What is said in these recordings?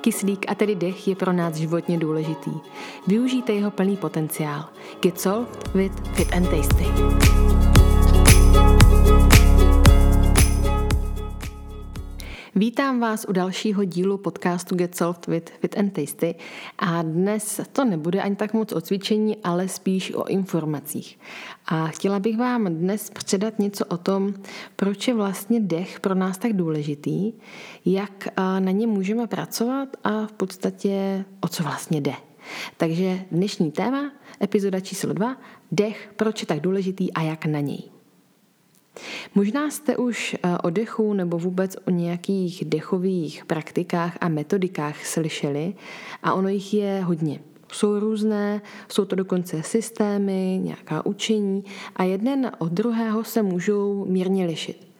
Kyslík a tedy dech je pro nás životně důležitý. Využijte jeho plný potenciál. Get solved with Fit and Tasty. Vítám vás u dalšího dílu podcastu Get Solved with Fit and Tasty a dnes to nebude ani tak moc o cvičení, ale spíš o informacích. A chtěla bych vám dnes předat něco o tom, proč je vlastně dech pro nás tak důležitý, jak na ně můžeme pracovat a v podstatě o co vlastně jde. Takže dnešní téma, epizoda číslo 2, dech, proč je tak důležitý a jak na něj. Možná jste už eh, o dechu nebo vůbec o nějakých dechových praktikách a metodikách slyšeli a ono jich je hodně. Jsou různé, jsou to dokonce systémy, nějaká učení a jeden od druhého se můžou mírně lišit.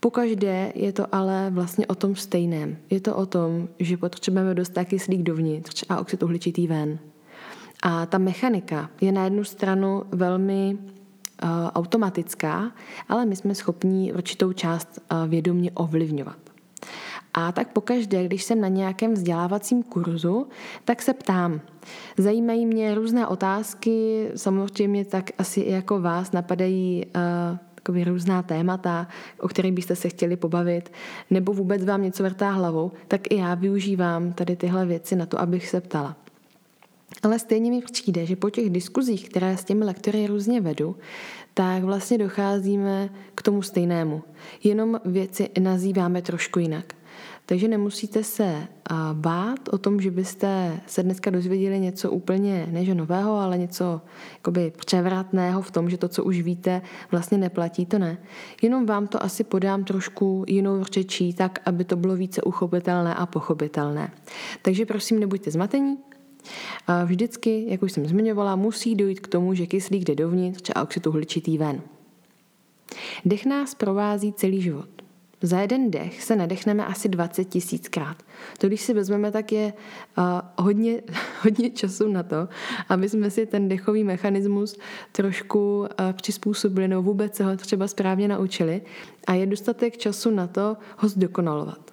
Pokaždé je to ale vlastně o tom stejném. Je to o tom, že potřebujeme dostat kyslík dovnitř a oxid uhličitý ven. A ta mechanika je na jednu stranu velmi automatická, ale my jsme schopni určitou část eh, vědomě ovlivňovat. A tak pokaždé, když jsem na nějakém vzdělávacím kurzu, tak se ptám. Zajímají mě různé otázky, samozřejmě tak asi i jako vás napadají uh, různá témata, o kterých byste se chtěli pobavit, nebo vůbec vám něco vrtá hlavou, tak i já využívám tady tyhle věci na to, abych se ptala. Ale stejně mi přijde, že po těch diskuzích, které s těmi lektory různě vedu, tak vlastně docházíme k tomu stejnému. Jenom věci nazýváme trošku jinak. Takže nemusíte se bát o tom, že byste se dneska dozvěděli něco úplně než nového, ale něco jakoby převratného v tom, že to, co už víte, vlastně neplatí, to ne. Jenom vám to asi podám trošku jinou řečí, tak, aby to bylo více uchopitelné a pochopitelné. Takže prosím, nebuďte zmatení, Vždycky, jak už jsem zmiňovala, musí dojít k tomu, že kyslík jde dovnitř a oxid uhličitý ven. Dech nás provází celý život. Za jeden dech se nadechneme asi 20 tisíckrát. To, když si vezmeme, tak je uh, hodně, hodně času na to, aby jsme si ten dechový mechanismus trošku uh, přizpůsobili nebo vůbec se ho třeba správně naučili a je dostatek času na to ho zdokonalovat.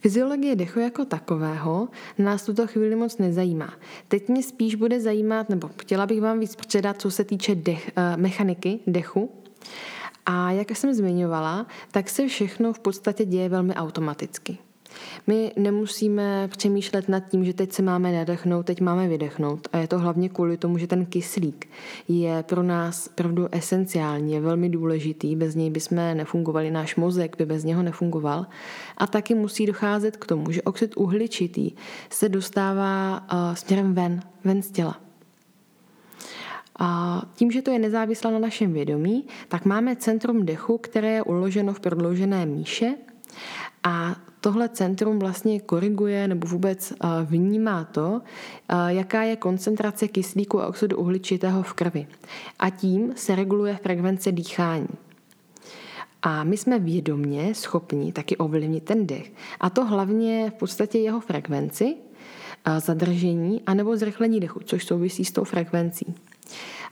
Fyziologie dechu jako takového nás tuto chvíli moc nezajímá. Teď mě spíš bude zajímat, nebo chtěla bych vám víc předat, co se týče dech, eh, mechaniky dechu. A jak jsem zmiňovala, tak se všechno v podstatě děje velmi automaticky. My nemusíme přemýšlet nad tím, že teď se máme nadechnout, teď máme vydechnout. A je to hlavně kvůli tomu, že ten kyslík je pro nás opravdu esenciální, je velmi důležitý. Bez něj bychom nefungovali, náš mozek by bez něho nefungoval. A taky musí docházet k tomu, že oxid uhličitý se dostává uh, směrem ven, ven z těla. A tím, že to je nezávislé na našem vědomí, tak máme centrum dechu, které je uloženo v prodloužené míše a tohle centrum vlastně koriguje nebo vůbec vnímá to, jaká je koncentrace kyslíku a oxidu uhličitého v krvi. A tím se reguluje frekvence dýchání. A my jsme vědomně schopni taky ovlivnit ten dech. A to hlavně v podstatě jeho frekvenci, zadržení anebo zrychlení dechu, což souvisí s tou frekvencí.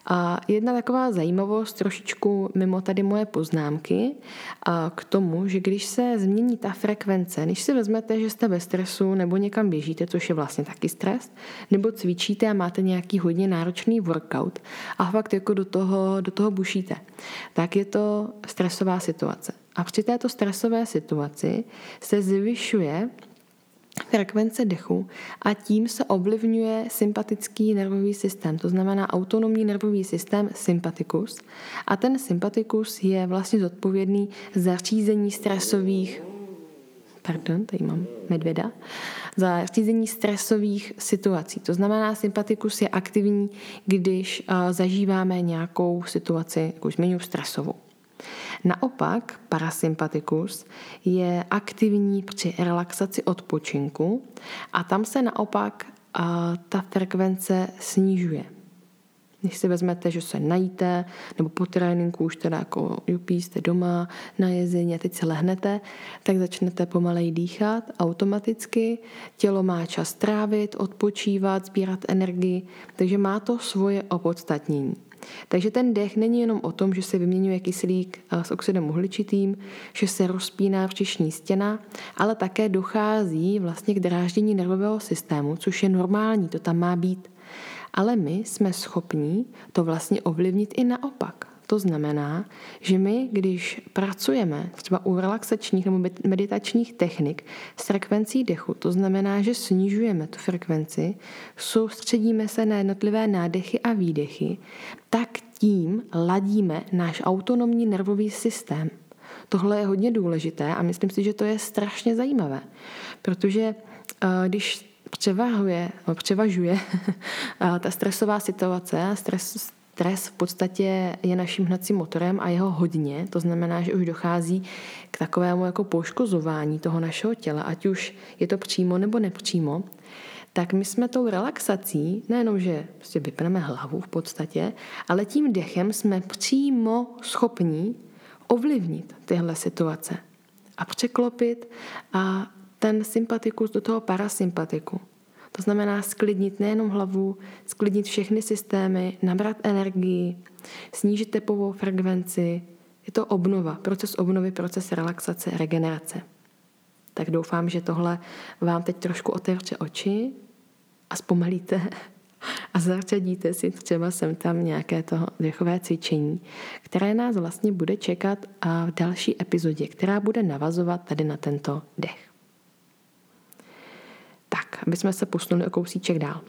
A jedna taková zajímavost, trošičku mimo tady moje poznámky, a k tomu, že když se změní ta frekvence, když si vezmete, že jste ve stresu nebo někam běžíte, což je vlastně taky stres, nebo cvičíte a máte nějaký hodně náročný workout a fakt jako do toho, do toho bušíte, tak je to stresová situace. A při této stresové situaci se zvyšuje frekvence dechu a tím se ovlivňuje sympatický nervový systém, to znamená autonomní nervový systém sympatikus. A ten sympatikus je vlastně zodpovědný za řízení stresových pardon, tady mám medvěda, za řízení stresových situací. To znamená, sympatikus je aktivní, když zažíváme nějakou situaci, jako už zmiňuji, stresovou. Naopak parasympatikus je aktivní při relaxaci odpočinku a tam se naopak a, ta frekvence snižuje. Když si vezmete, že se najíte, nebo po tréninku už teda jako jupí, jste doma na jezení a teď se lehnete, tak začnete pomalej dýchat automaticky, tělo má čas trávit, odpočívat, sbírat energii, takže má to svoje opodstatnění. Takže ten dech není jenom o tom, že se vyměňuje kyslík s oxidem uhličitým, že se rozpíná vřišní stěna, ale také dochází vlastně k dráždění nervového systému, což je normální, to tam má být. Ale my jsme schopní to vlastně ovlivnit i naopak. To znamená, že my, když pracujeme třeba u relaxačních nebo meditačních technik s frekvencí dechu, to znamená, že snižujeme tu frekvenci, soustředíme se na jednotlivé nádechy a výdechy, tak tím ladíme náš autonomní nervový systém. Tohle je hodně důležité a myslím si, že to je strašně zajímavé, protože eh, když převahuje, převažuje eh, ta stresová situace stres, Stres v podstatě je naším hnacím motorem a jeho hodně, to znamená, že už dochází k takovému jako poškozování toho našeho těla, ať už je to přímo nebo nepřímo, tak my jsme tou relaxací, nejenom, že prostě vypneme hlavu v podstatě, ale tím dechem jsme přímo schopní ovlivnit tyhle situace a překlopit a ten sympatikus do toho parasympatiku. To znamená sklidnit nejenom hlavu, sklidnit všechny systémy, nabrat energii, snížit tepovou frekvenci. Je to obnova, proces obnovy, proces relaxace, regenerace. Tak doufám, že tohle vám teď trošku otevře oči a zpomalíte a zařadíte si třeba sem tam nějaké to dechové cvičení, které nás vlastně bude čekat v další epizodě, která bude navazovat tady na tento dech. Aby jsme se posunuli o kousíček dál.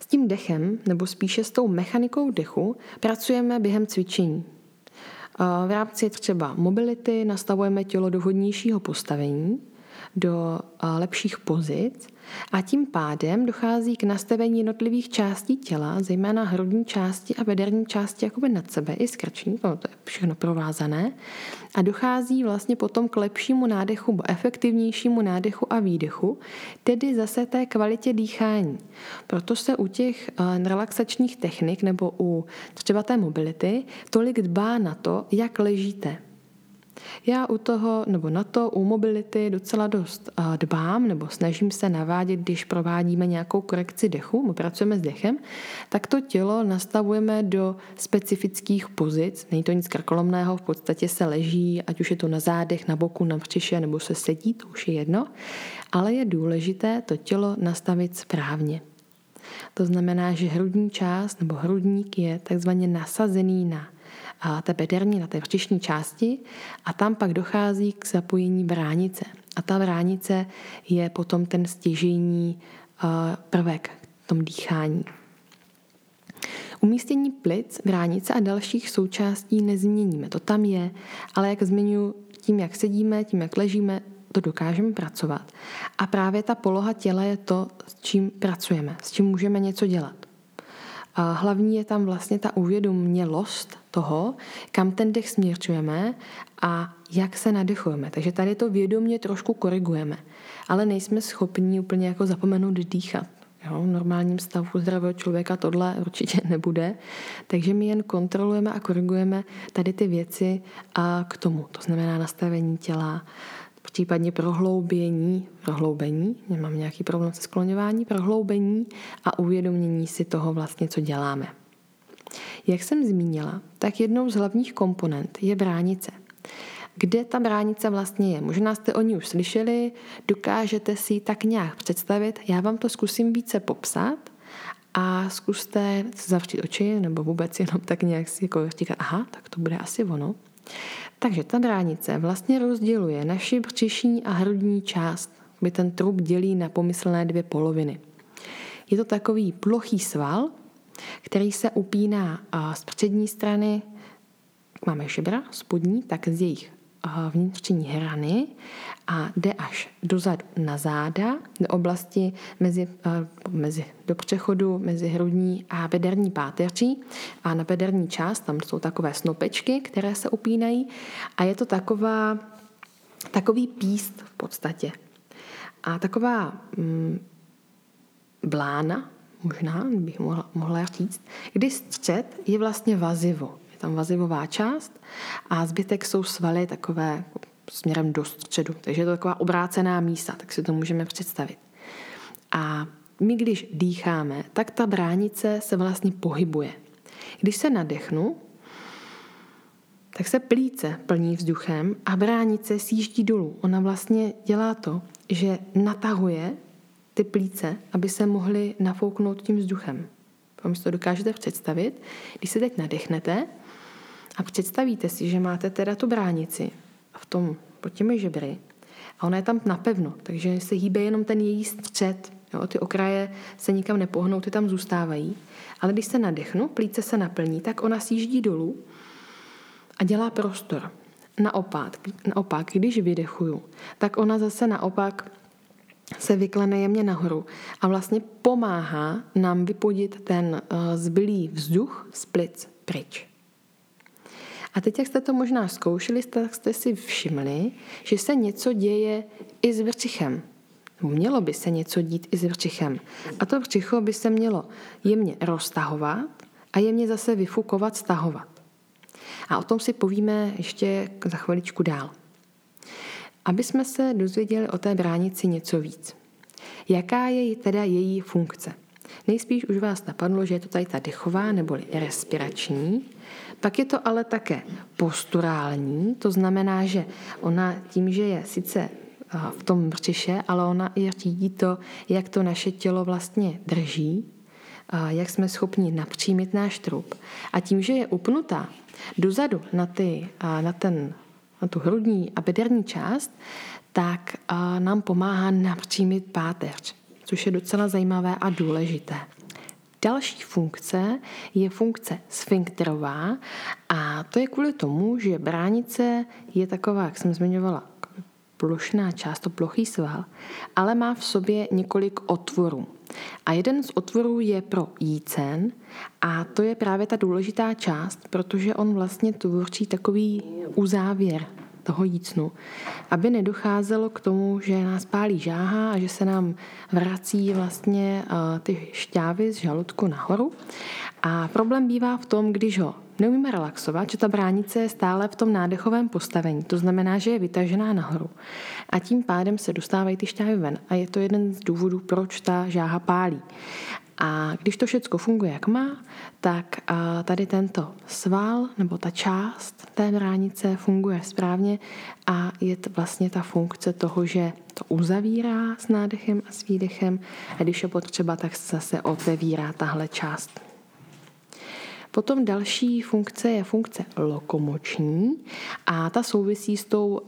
S tím dechem, nebo spíše s tou mechanikou dechu, pracujeme během cvičení. V rámci třeba mobility nastavujeme tělo do vhodnějšího postavení, do lepších pozic a tím pádem dochází k nastavení jednotlivých částí těla, zejména hrudní části a bederní části jakoby nad sebe, i skrční, no, to je všechno provázané. A dochází vlastně potom k lepšímu nádechu, efektivnějšímu nádechu a výdechu, tedy zase té kvalitě dýchání. Proto se u těch relaxačních technik nebo u třeba té mobility tolik dbá na to, jak ležíte. Já u toho, nebo na to, u mobility docela dost dbám, nebo snažím se navádět, když provádíme nějakou korekci dechu, my pracujeme s dechem, tak to tělo nastavujeme do specifických pozic. Není to nic krkolomného, v podstatě se leží, ať už je to na zádech, na boku, na břiše, nebo se sedí, to už je jedno. Ale je důležité to tělo nastavit správně. To znamená, že hrudní část nebo hrudník je takzvaně nasazený na té bederní, na té vřišní části a tam pak dochází k zapojení bránice. A ta bránice je potom ten stěžení prvek v tom dýchání. Umístění plic, bránice a dalších součástí nezměníme. To tam je, ale jak zmiňuji, tím, jak sedíme, tím, jak ležíme, to dokážeme pracovat. A právě ta poloha těla je to, s čím pracujeme, s čím můžeme něco dělat. A hlavní je tam vlastně ta uvědomělost toho, kam ten dech směřujeme a jak se nadechujeme. Takže tady to vědomě trošku korigujeme, ale nejsme schopni úplně jako zapomenout dýchat. Jo, v normálním stavu zdravého člověka tohle určitě nebude, takže my jen kontrolujeme a korigujeme tady ty věci a k tomu. To znamená nastavení těla, případně prohloubění, prohloubení, nemám nějaký problém se skloňování, prohloubení a uvědomění si toho vlastně, co děláme. Jak jsem zmínila, tak jednou z hlavních komponent je bránice. Kde ta bránice vlastně je? Možná jste o ní už slyšeli, dokážete si ji tak nějak představit. Já vám to zkusím více popsat a zkuste zavřít oči nebo vůbec jenom tak nějak si jako říkat, aha, tak to bude asi ono. Takže ta bránice vlastně rozděluje naši břišní a hrudní část, kdy ten trup dělí na pomyslné dvě poloviny. Je to takový plochý sval, který se upíná z přední strany, máme žebra spodní, tak z jejich vnitřní hrany. A jde až dozadu na záda, do oblasti mezi, mezi, do přechodu mezi hrudní a bederní páteří. A na bederní část tam jsou takové snopečky, které se upínají. A je to taková, takový píst v podstatě. A taková mm, blána, možná bych mohla, mohla říct, kdy střed je vlastně vazivo tam vazivová část a zbytek jsou svaly takové směrem do středu. Takže je to taková obrácená místa, tak si to můžeme představit. A my, když dýcháme, tak ta bránice se vlastně pohybuje. Když se nadechnu, tak se plíce plní vzduchem a bránice sjíždí dolů. Ona vlastně dělá to, že natahuje ty plíce, aby se mohly nafouknout tím vzduchem. Vám to dokážete představit. Když se teď nadechnete a představíte si, že máte teda tu bránici v tom pod těmi žebry a ona je tam napevno, takže se hýbe jenom ten její střed. Jo, ty okraje se nikam nepohnou, ty tam zůstávají. Ale když se nadechnu, plíce se naplní, tak ona sjíždí dolů a dělá prostor. Naopak, naopak, když vydechuju, tak ona zase naopak se vyklene jemně nahoru a vlastně pomáhá nám vypodit ten eh, zbylý vzduch z plic pryč. A teď, jak jste to možná zkoušeli, tak jste si všimli, že se něco děje i s vrčichem. Mělo by se něco dít i s vrčichem. A to vrčicho by se mělo jemně roztahovat a jemně zase vyfukovat, stahovat. A o tom si povíme ještě za chviličku dál. Aby jsme se dozvěděli o té bránici něco víc. Jaká je teda její funkce? Nejspíš už vás napadlo, že je to tady ta dechová neboli respirační. Pak je to ale také posturální, to znamená, že ona tím, že je sice v tom břiše, ale ona i řídí to, jak to naše tělo vlastně drží, jak jsme schopni napřímit náš trup. A tím, že je upnutá dozadu na, ty, na, ten, na tu hrudní a bederní část, tak nám pomáhá napřímit páteř, což je docela zajímavé a důležité. Další funkce je funkce sfinkterová a to je kvůli tomu, že bránice je taková, jak jsem zmiňovala, plošná část, to plochý sval, ale má v sobě několik otvorů. A jeden z otvorů je pro jícen a to je právě ta důležitá část, protože on vlastně tvoří takový uzávěr toho jícnu, aby nedocházelo k tomu, že nás pálí žáha a že se nám vrací vlastně eh, ty šťávy z žaludku nahoru. A problém bývá v tom, když ho neumíme relaxovat, že ta bránice je stále v tom nádechovém postavení. To znamená, že je vytažená nahoru. A tím pádem se dostávají ty šťávy ven. A je to jeden z důvodů, proč ta žáha pálí. A když to všechno funguje, jak má, tak tady tento sval nebo ta část té bránice funguje správně a je to vlastně ta funkce toho, že to uzavírá s nádechem a s výdechem a když je potřeba, tak se zase otevírá tahle část. Potom další funkce je funkce lokomoční a ta souvisí s tou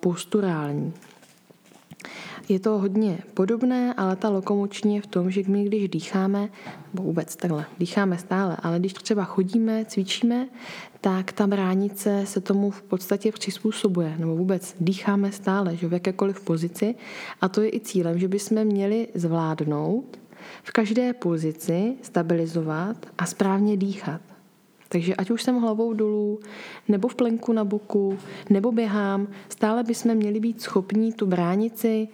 posturální. Je to hodně podobné, ale ta lokomoční je v tom, že my když dýcháme, nebo vůbec takhle, dýcháme stále, ale když třeba chodíme, cvičíme, tak ta bránice se tomu v podstatě přizpůsobuje, nebo vůbec dýcháme stále, že v jakékoliv pozici. A to je i cílem, že bychom měli zvládnout v každé pozici stabilizovat a správně dýchat. Takže ať už jsem hlavou dolů, nebo v plenku na boku, nebo běhám, stále bychom měli být schopní tu bránici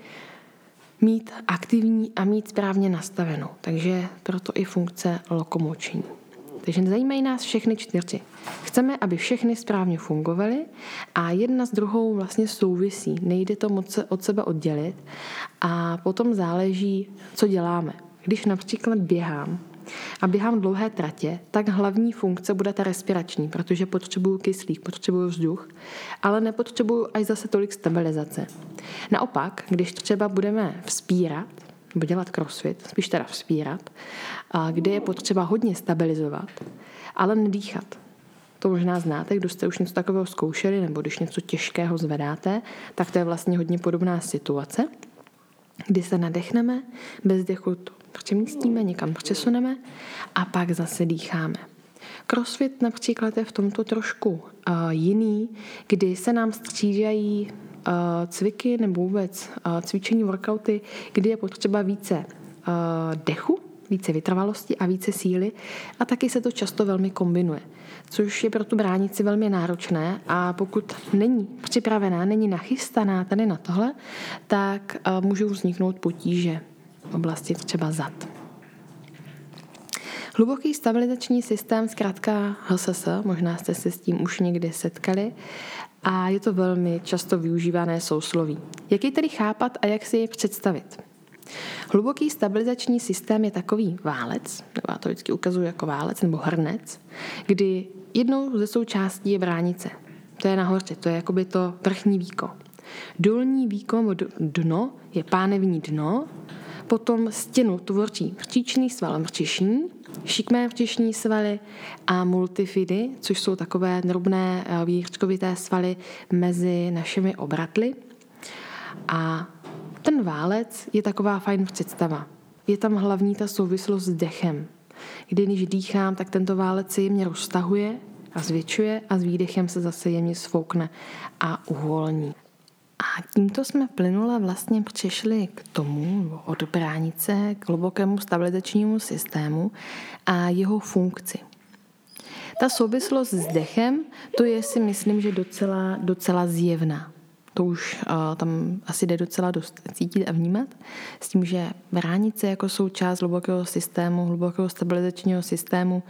mít aktivní a mít správně nastavenou. Takže proto i funkce lokomoční. Takže zajímají nás všechny čtyři. Chceme, aby všechny správně fungovaly a jedna s druhou vlastně souvisí. Nejde to moc od sebe oddělit a potom záleží, co děláme. Když například běhám, a běhám dlouhé tratě, tak hlavní funkce bude ta respirační, protože potřebuju kyslík, potřebuju vzduch, ale nepotřebuju až zase tolik stabilizace. Naopak, když třeba budeme vzpírat, nebo dělat crossfit, spíš teda vzpírat, kde je potřeba hodně stabilizovat, ale nedýchat. To možná znáte, kdo jste už něco takového zkoušeli, nebo když něco těžkého zvedáte, tak to je vlastně hodně podobná situace, kdy se nadechneme, bez dechu přemístíme, někam přesuneme a pak zase dýcháme. Crossfit například je v tomto trošku uh, jiný, kdy se nám střídají uh, cviky nebo vůbec uh, cvičení workouty, kdy je potřeba více uh, dechu, více vytrvalosti a více síly a taky se to často velmi kombinuje, což je pro tu bránici velmi náročné a pokud není připravená, není nachystaná tady na tohle, tak můžou vzniknout potíže oblasti třeba zad. Hluboký stabilizační systém, zkrátka HSS, možná jste se s tím už někdy setkali, a je to velmi často využívané sousloví. Jak jej tedy chápat a jak si je představit? Hluboký stabilizační systém je takový válec, nebo já to vždycky ukazuju jako válec nebo hrnec, kdy jednou ze součástí je bránice. To je nahoře, to je jakoby to vrchní víko. Dolní víko, dno, je pánevní dno, potom stěnu tvoří mrčičný sval mrčišní, šikmé mrčišní svaly a multifidy, což jsou takové drobné eh, výřčkovité svaly mezi našimi obratly. A ten válec je taková fajn představa. Je tam hlavní ta souvislost s dechem. Kdy když dýchám, tak tento válec se jemně roztahuje a zvětšuje a s výdechem se zase jemně svoukne a uvolní. A tímto jsme plynule vlastně přešli k tomu, od bránice k hlubokému stabilizačnímu systému a jeho funkci. Ta souvislost s dechem, to je si myslím, že docela, docela zjevná to už uh, tam asi jde docela dost cítit a vnímat, s tím, že bránice jako součást hlubokého systému, hlubokého stabilizačního systému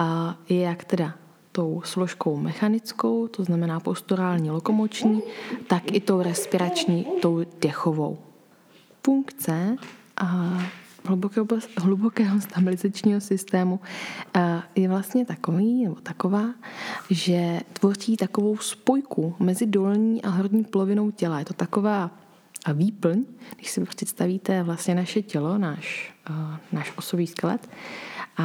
uh, je jak teda tou složkou mechanickou, to znamená posturální lokomoční, tak i tou respirační, tou dechovou. Funkce uh, hlubokého, hlubokého stabilizačního systému eh, je vlastně takový nebo taková, že tvoří takovou spojku mezi dolní a horní polovinou těla. Je to taková a výplň, když si představíte vlastně naše tělo, náš, uh, náš osový skelet,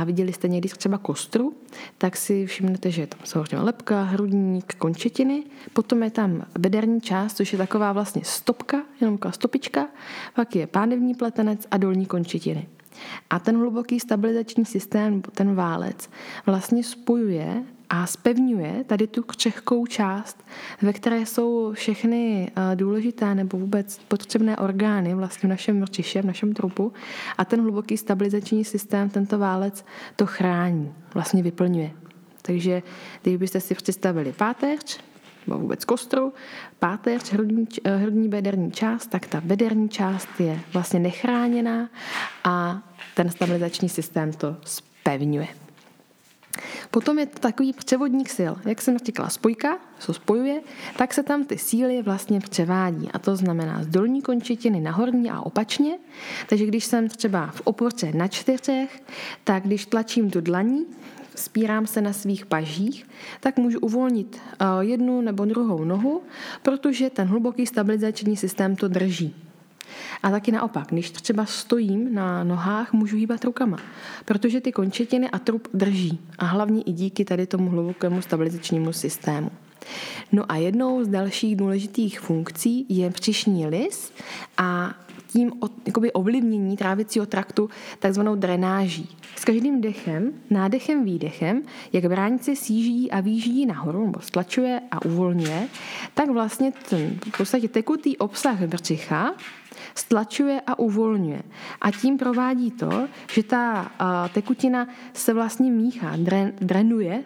a viděli jste někdy třeba kostru, tak si všimnete, že je tam samozřejmě lepka, hrudník, končetiny, potom je tam bederní část, což je taková vlastně stopka, jenom taková stopička, pak je pánevní pletenec a dolní končetiny. A ten hluboký stabilizační systém, ten válec, vlastně spojuje a spevňuje tady tu křehkou část, ve které jsou všechny eh, důležité nebo vůbec potřebné orgány vlastně v našem mrčiše, v našem trupu a ten hluboký stabilizační systém, tento válec to chrání, vlastně vyplňuje. Takže kdybyste si představili páteř, nebo vůbec kostru, páteř, hrudní, eh, hrudní bederní část, tak ta bederní část je vlastně nechráněná a ten stabilizační systém to spevňuje. Potom je to takový převodník sil. Jak jsem říkala, spojka se spojuje, tak se tam ty síly vlastně převádí. A to znamená z dolní končetiny na horní a opačně. Takže když jsem třeba v oporce na čtyřech, tak když tlačím do dlaní, spírám se na svých pažích, tak můžu uvolnit eh, jednu nebo druhou nohu, protože ten hluboký stabilizační systém to drží. A taky naopak, když třeba stojím na nohách, můžu hýbat rukama, protože ty končetiny a trup drží. A hlavně i díky tady tomu hlubokému stabilizačnímu systému. No a jednou z dalších důležitých funkcí je příšní lis a tím jakoby ovlivnění trávicího traktu takzvanou drenáží. S každým dechem, nádechem, výdechem, jak bránice síží a výjíždí nahoru, nebo stlačuje a uvolňuje, tak vlastně ten v podstatě tekutý obsah břicha stlačuje a uvolňuje. A tím provádí to, že ta tekutina se vlastně míchá, dren, drenuje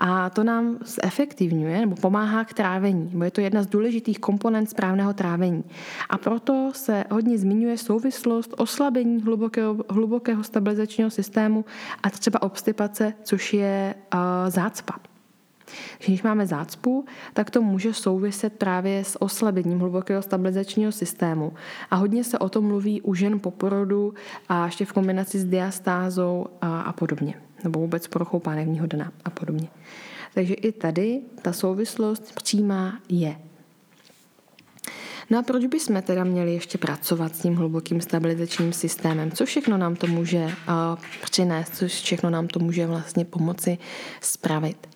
a to nám zefektivňuje nebo pomáhá k trávení, bo je to jedna z důležitých komponent správného trávení. A proto se hodně zmiňuje souvislost oslabení hlubokého, hlubokého stabilizačního systému a třeba obstipace, což je uh, zácpa. Když máme zácpu, tak to může souviset právě s oslabením hlubokého stabilizačního systému. A hodně se o tom mluví u žen po porodu a ještě v kombinaci s diastázou a, a podobně. Nebo vůbec poruchou pánevního dna a podobně. Takže i tady ta souvislost přímá je. No a proč bychom teda měli ještě pracovat s tím hlubokým stabilizačním systémem? Co všechno nám to může uh, přinést, co všechno nám to může vlastně pomoci spravit?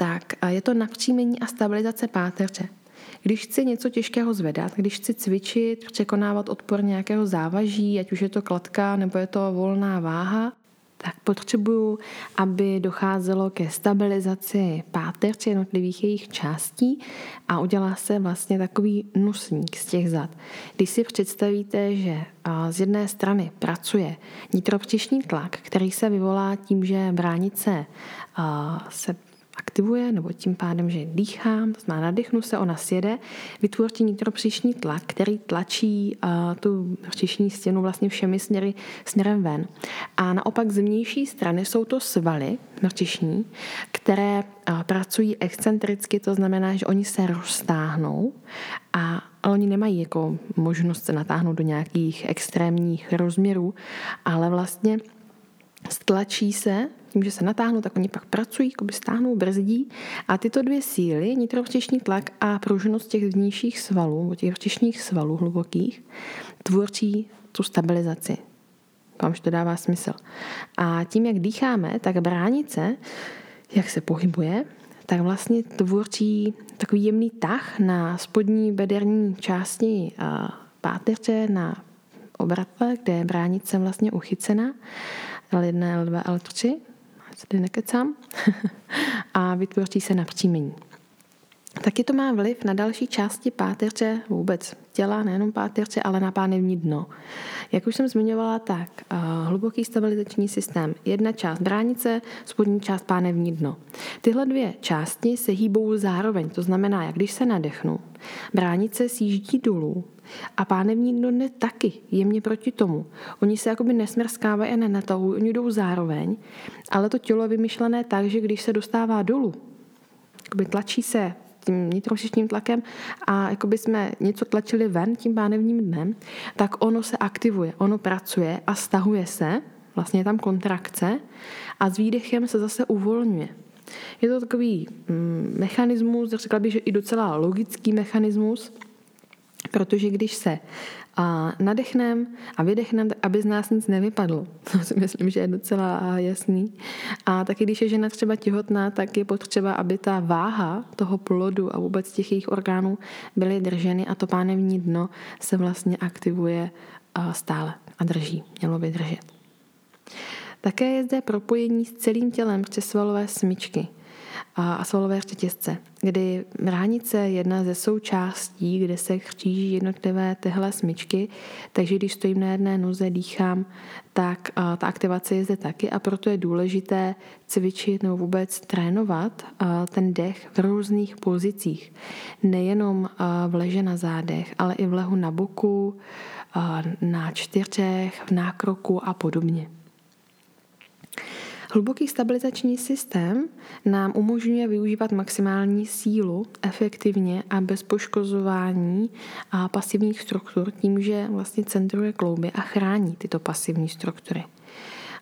Tak je to napříjmení a stabilizace páteře. Když chci něco těžkého zvedat, když chci cvičit, překonávat odpor nějakého závaží, ať už je to kladka nebo je to volná váha, tak potřebuju, aby docházelo ke stabilizaci páterce jednotlivých jejich částí a udělá se vlastně takový nusník z těch zad. Když si představíte, že z jedné strany pracuje nitropřišní tlak, který se vyvolá tím, že bránice se aktivuje, nebo tím pádem, že dýchám, to znamená nadechnu se, ona sjede, vytvoří nitropříšní tlak, který tlačí uh, tu příšní stěnu vlastně všemi směry, směrem ven. A naopak z vnější strany jsou to svaly mrčišní, které uh, pracují excentricky, to znamená, že oni se roztáhnou a ale oni nemají jako možnost se natáhnout do nějakých extrémních rozměrů, ale vlastně stlačí se, tím, že se natáhnou, tak oni pak pracují, jako by stáhnou, brzdí a tyto dvě síly, nitrobřišní tlak a pružnost těch vnějších svalů, těch vřišních svalů hlubokých, tvoří tu stabilizaci. Vám to dává smysl. A tím, jak dýcháme, tak bránice, jak se pohybuje, tak vlastně tvoří takový jemný tah na spodní bederní části páteře, na obratle, kde je bránice vlastně uchycena, L1, L2, L3, se tady nekecám, a vytvoří se napřímení. Taky to má vliv na další části páteře vůbec těla, nejenom páteře, ale na pánevní dno. Jak už jsem zmiňovala, tak uh, hluboký stabilizační systém, jedna část bránice, spodní část pánevní dno. Tyhle dvě části se hýbou zároveň, to znamená, jak když se nadechnu, bránice sjíždí dolů a pánevní dno jde taky jemně proti tomu. Oni se jakoby nesmrskávají a nenatahují, oni jdou zároveň, ale to tělo je vymyšlené tak, že když se dostává dolů, tlačí se tím nitrobřišním tlakem a jako by jsme něco tlačili ven tím pánevním dnem, tak ono se aktivuje, ono pracuje a stahuje se, vlastně je tam kontrakce a s výdechem se zase uvolňuje. Je to takový mm, mechanismus, řekla bych, že i docela logický mechanismus, protože když se a nadechnem a vydechnem, aby z nás nic nevypadlo. To si myslím, že je docela jasný. A taky když je žena třeba těhotná, tak je potřeba, aby ta váha toho plodu a vůbec těch jejich orgánů byly drženy a to pánevní dno se vlastně aktivuje stále a drží. Mělo by držet. Také je zde propojení s celým tělem přes svalové smyčky – a svalové řetězce, kdy ránice je jedna ze součástí, kde se kříží jednotlivé tyhle smyčky, takže když stojím na jedné noze, dýchám, tak ta aktivace je zde taky a proto je důležité cvičit nebo vůbec trénovat ten dech v různých pozicích. Nejenom v leže na zádech, ale i v lehu na boku, na čtyřech, v nákroku a podobně. Hluboký stabilizační systém nám umožňuje využívat maximální sílu efektivně a bez poškozování a pasivních struktur tím, že vlastně centruje klouby a chrání tyto pasivní struktury.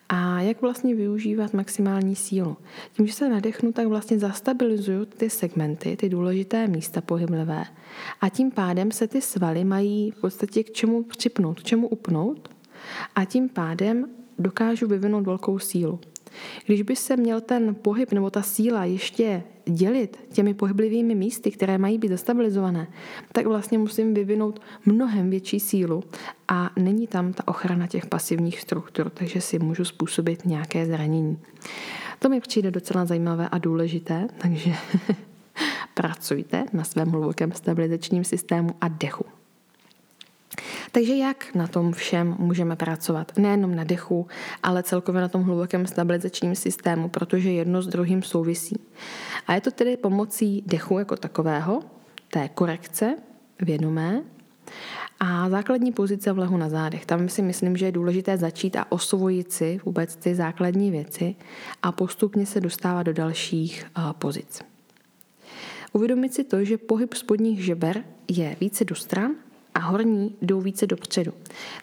A jak vlastně využívat maximální sílu? Tím, že se nadechnu, tak vlastně zastabilizuju ty segmenty, ty důležité místa pohyblivé. A tím pádem se ty svaly mají v podstatě k čemu připnout, k čemu upnout. A tím pádem dokážu vyvinout velkou sílu. Když by se měl ten pohyb nebo ta síla ještě dělit těmi pohyblivými místy, které mají být zastabilizované, tak vlastně musím vyvinout mnohem větší sílu a není tam ta ochrana těch pasivních struktur, takže si můžu způsobit nějaké zranění. To mi přijde docela zajímavé a důležité, takže pracujte na svém hlubokém stabilizačním systému a dechu. Takže jak na tom všem můžeme pracovat? Nejenom na dechu, ale celkově na tom hlubokém stabilizačním systému, protože jedno s druhým souvisí. A je to tedy pomocí dechu jako takového, té korekce vědomé, a základní pozice v lehu na zádech. Tam si myslím, že je důležité začít a osvojit si vůbec ty základní věci a postupně se dostávat do dalších pozic. Uvědomit si to, že pohyb spodních žeber je více do stran a horní jdou více dopředu.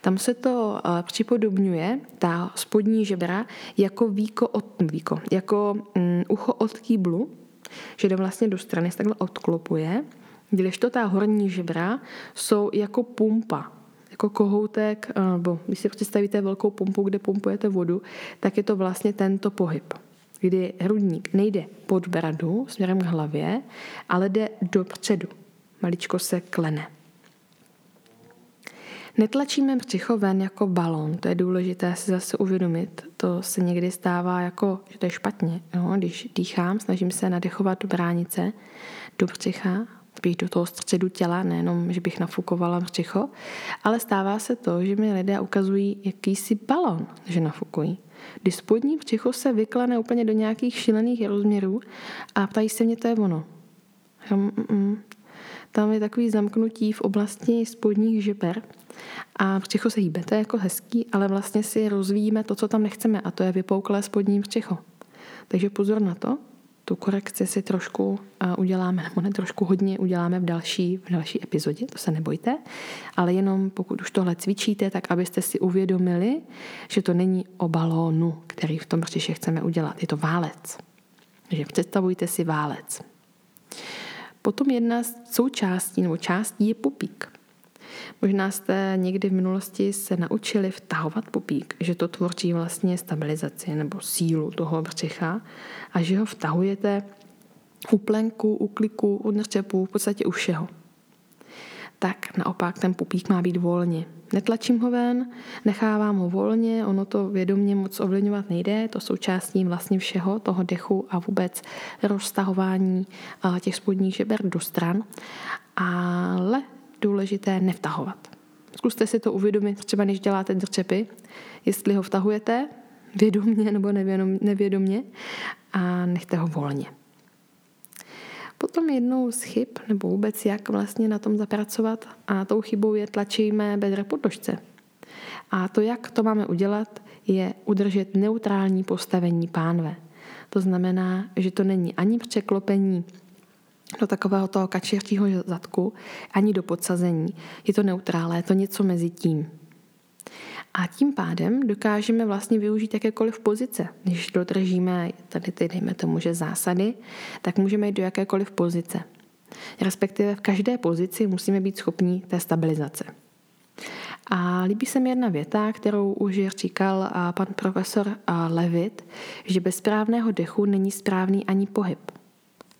Tam se to eh, připodobňuje, ta spodní žebra, jako víko od, víko, jako um, ucho od kýblu, že jde vlastně do strany, se takhle odklopuje, kdežto ta horní žebra jsou jako pumpa, jako kohoutek, eh, nebo když si představíte velkou pumpu, kde pumpujete vodu, tak je to vlastně tento pohyb kdy hrudník nejde pod bradu směrem k hlavě, ale jde dopředu. Maličko se klene. Netlačíme břicho ven jako balon, to je důležité si zase uvědomit. To se někdy stává jako, že to je špatně. Jo? Když dýchám, snažím se nadechovat do bránice, do břicha, spíš do toho středu těla, nejenom, že bych nafukovala břicho, ale stává se to, že mi lidé ukazují jakýsi balon, že nafukují. Když spodní břicho se vyklane úplně do nějakých šílených rozměrů a ptají se mě, to je ono. Mm, mm. Tam je takový zamknutí v oblasti spodních žeber a břicho se hýbe. To je jako hezký, ale vlastně si rozvíjíme to, co tam nechceme a to je vypouklé spodní břicho. Takže pozor na to, tu korekci si trošku uděláme, nebo ne trošku hodně uděláme v další, v další epizodě, to se nebojte, ale jenom pokud už tohle cvičíte, tak abyste si uvědomili, že to není o balónu, který v tom břiše chceme udělat, je to válec. Takže představujte si válec. Potom jedna z součástí nebo částí je pupík. Možná jste někdy v minulosti se naučili vtahovat pupík, že to tvoří vlastně stabilizaci nebo sílu toho břicha a že ho vtahujete u plenku, u kliku, u nrčepu, v podstatě u všeho. Tak naopak ten pupík má být volně. Netlačím ho ven, nechávám ho volně, ono to vědomě moc ovlivňovat nejde, to součástí vlastně všeho, toho dechu a vůbec roztahování těch spodních žeber do stran. Ale důležité nevtahovat. Zkuste si to uvědomit, třeba když děláte drčepy, jestli ho vtahujete vědomně nebo nevědomně a nechte ho volně. Potom jednou z chyb, nebo vůbec jak vlastně na tom zapracovat, a tou chybou je tlačíme bedra podložce. A to, jak to máme udělat, je udržet neutrální postavení pánve. To znamená, že to není ani překlopení do takového toho kačírčího zadku, ani do podsazení. Je to neutrále, je to něco mezi tím. A tím pádem dokážeme vlastně využít jakékoliv pozice. Když dodržíme tady ty, dejme tomu, že zásady, tak můžeme jít do jakékoliv pozice. Respektive v každé pozici musíme být schopní té stabilizace. A líbí se mi jedna věta, kterou už říkal pan profesor Levit, že bez správného dechu není správný ani pohyb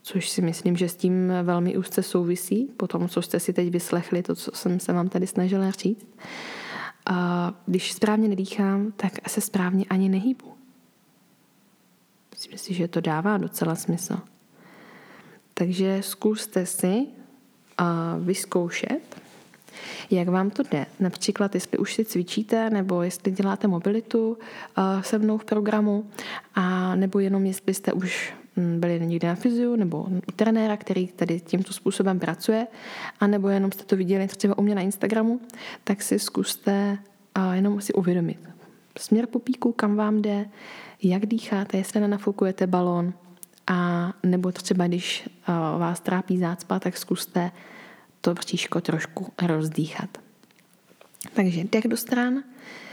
což si myslím, že s tím velmi úzce souvisí, po tom, co jste si teď vyslechli, to, co jsem se vám tady snažila říct. Když správně nedýchám, tak se správně ani nehýbu. Myslím si, že to dává docela smysl. Takže zkuste si vyzkoušet, jak vám to jde. Například, jestli už si cvičíte, nebo jestli děláte mobilitu se mnou v programu, a nebo jenom jestli jste už byli někde na fyziu nebo u trenéra, který tady tímto způsobem pracuje, anebo jenom jste to viděli třeba u mě na Instagramu, tak si zkuste jenom si uvědomit směr popíku, kam vám jde, jak dýcháte, jestli nenafukujete balón, a nebo třeba když vás trápí zácpa, tak zkuste to bříško trošku rozdýchat. Takže dech do stran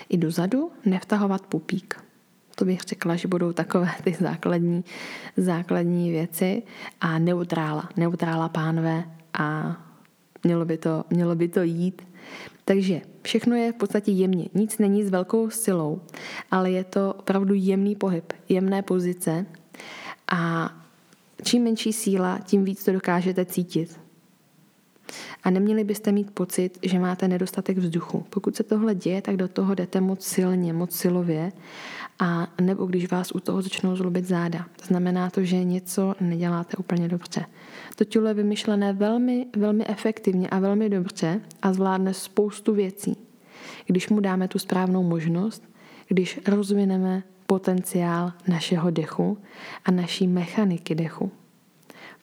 i dozadu, nevtahovat pupík. To bych řekla, že budou takové ty základní, základní věci a neutrála, neutrála pánve a mělo by to, mělo by to jít. Takže všechno je v podstatě jemně. Nic není s velkou silou, ale je to opravdu jemný pohyb, jemné pozice a čím menší síla, tím víc to dokážete cítit. A neměli byste mít pocit, že máte nedostatek vzduchu. Pokud se tohle děje, tak do toho jdete moc silně, moc silově a nebo když vás u toho začnou zlobit záda. Znamená to, že něco neděláte úplně dobře. To tělo je vymyšlené velmi, velmi efektivně a velmi dobře a zvládne spoustu věcí. Když mu dáme tu správnou možnost, když rozvineme potenciál našeho dechu a naší mechaniky dechu.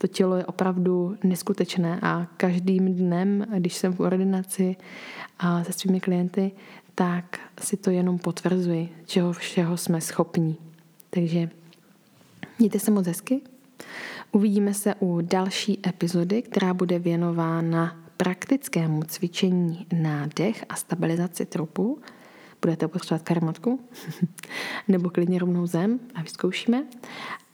To tělo je opravdu neskutečné a každým dnem, když jsem v ordinaci a se svými klienty, tak si to jenom potvrzuji, čeho všeho jsme schopní. Takže mějte se moc hezky. Uvidíme se u další epizody, která bude věnována praktickému cvičení na dech a stabilizaci trupu. Budete potřebovat karmatku nebo klidně rovnou zem a vyzkoušíme.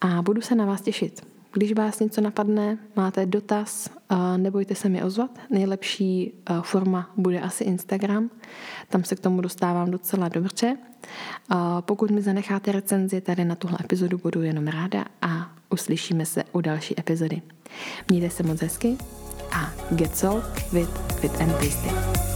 A budu se na vás těšit. Když vás něco napadne, máte dotaz, nebojte se mi ozvat. Nejlepší forma bude asi Instagram. Tam se k tomu dostávám docela dobře. Pokud mi zanecháte recenzi tady na tuhle epizodu, budu jenom ráda a uslyšíme se u další epizody. Mějte se moc hezky a get sold with, with and tasty.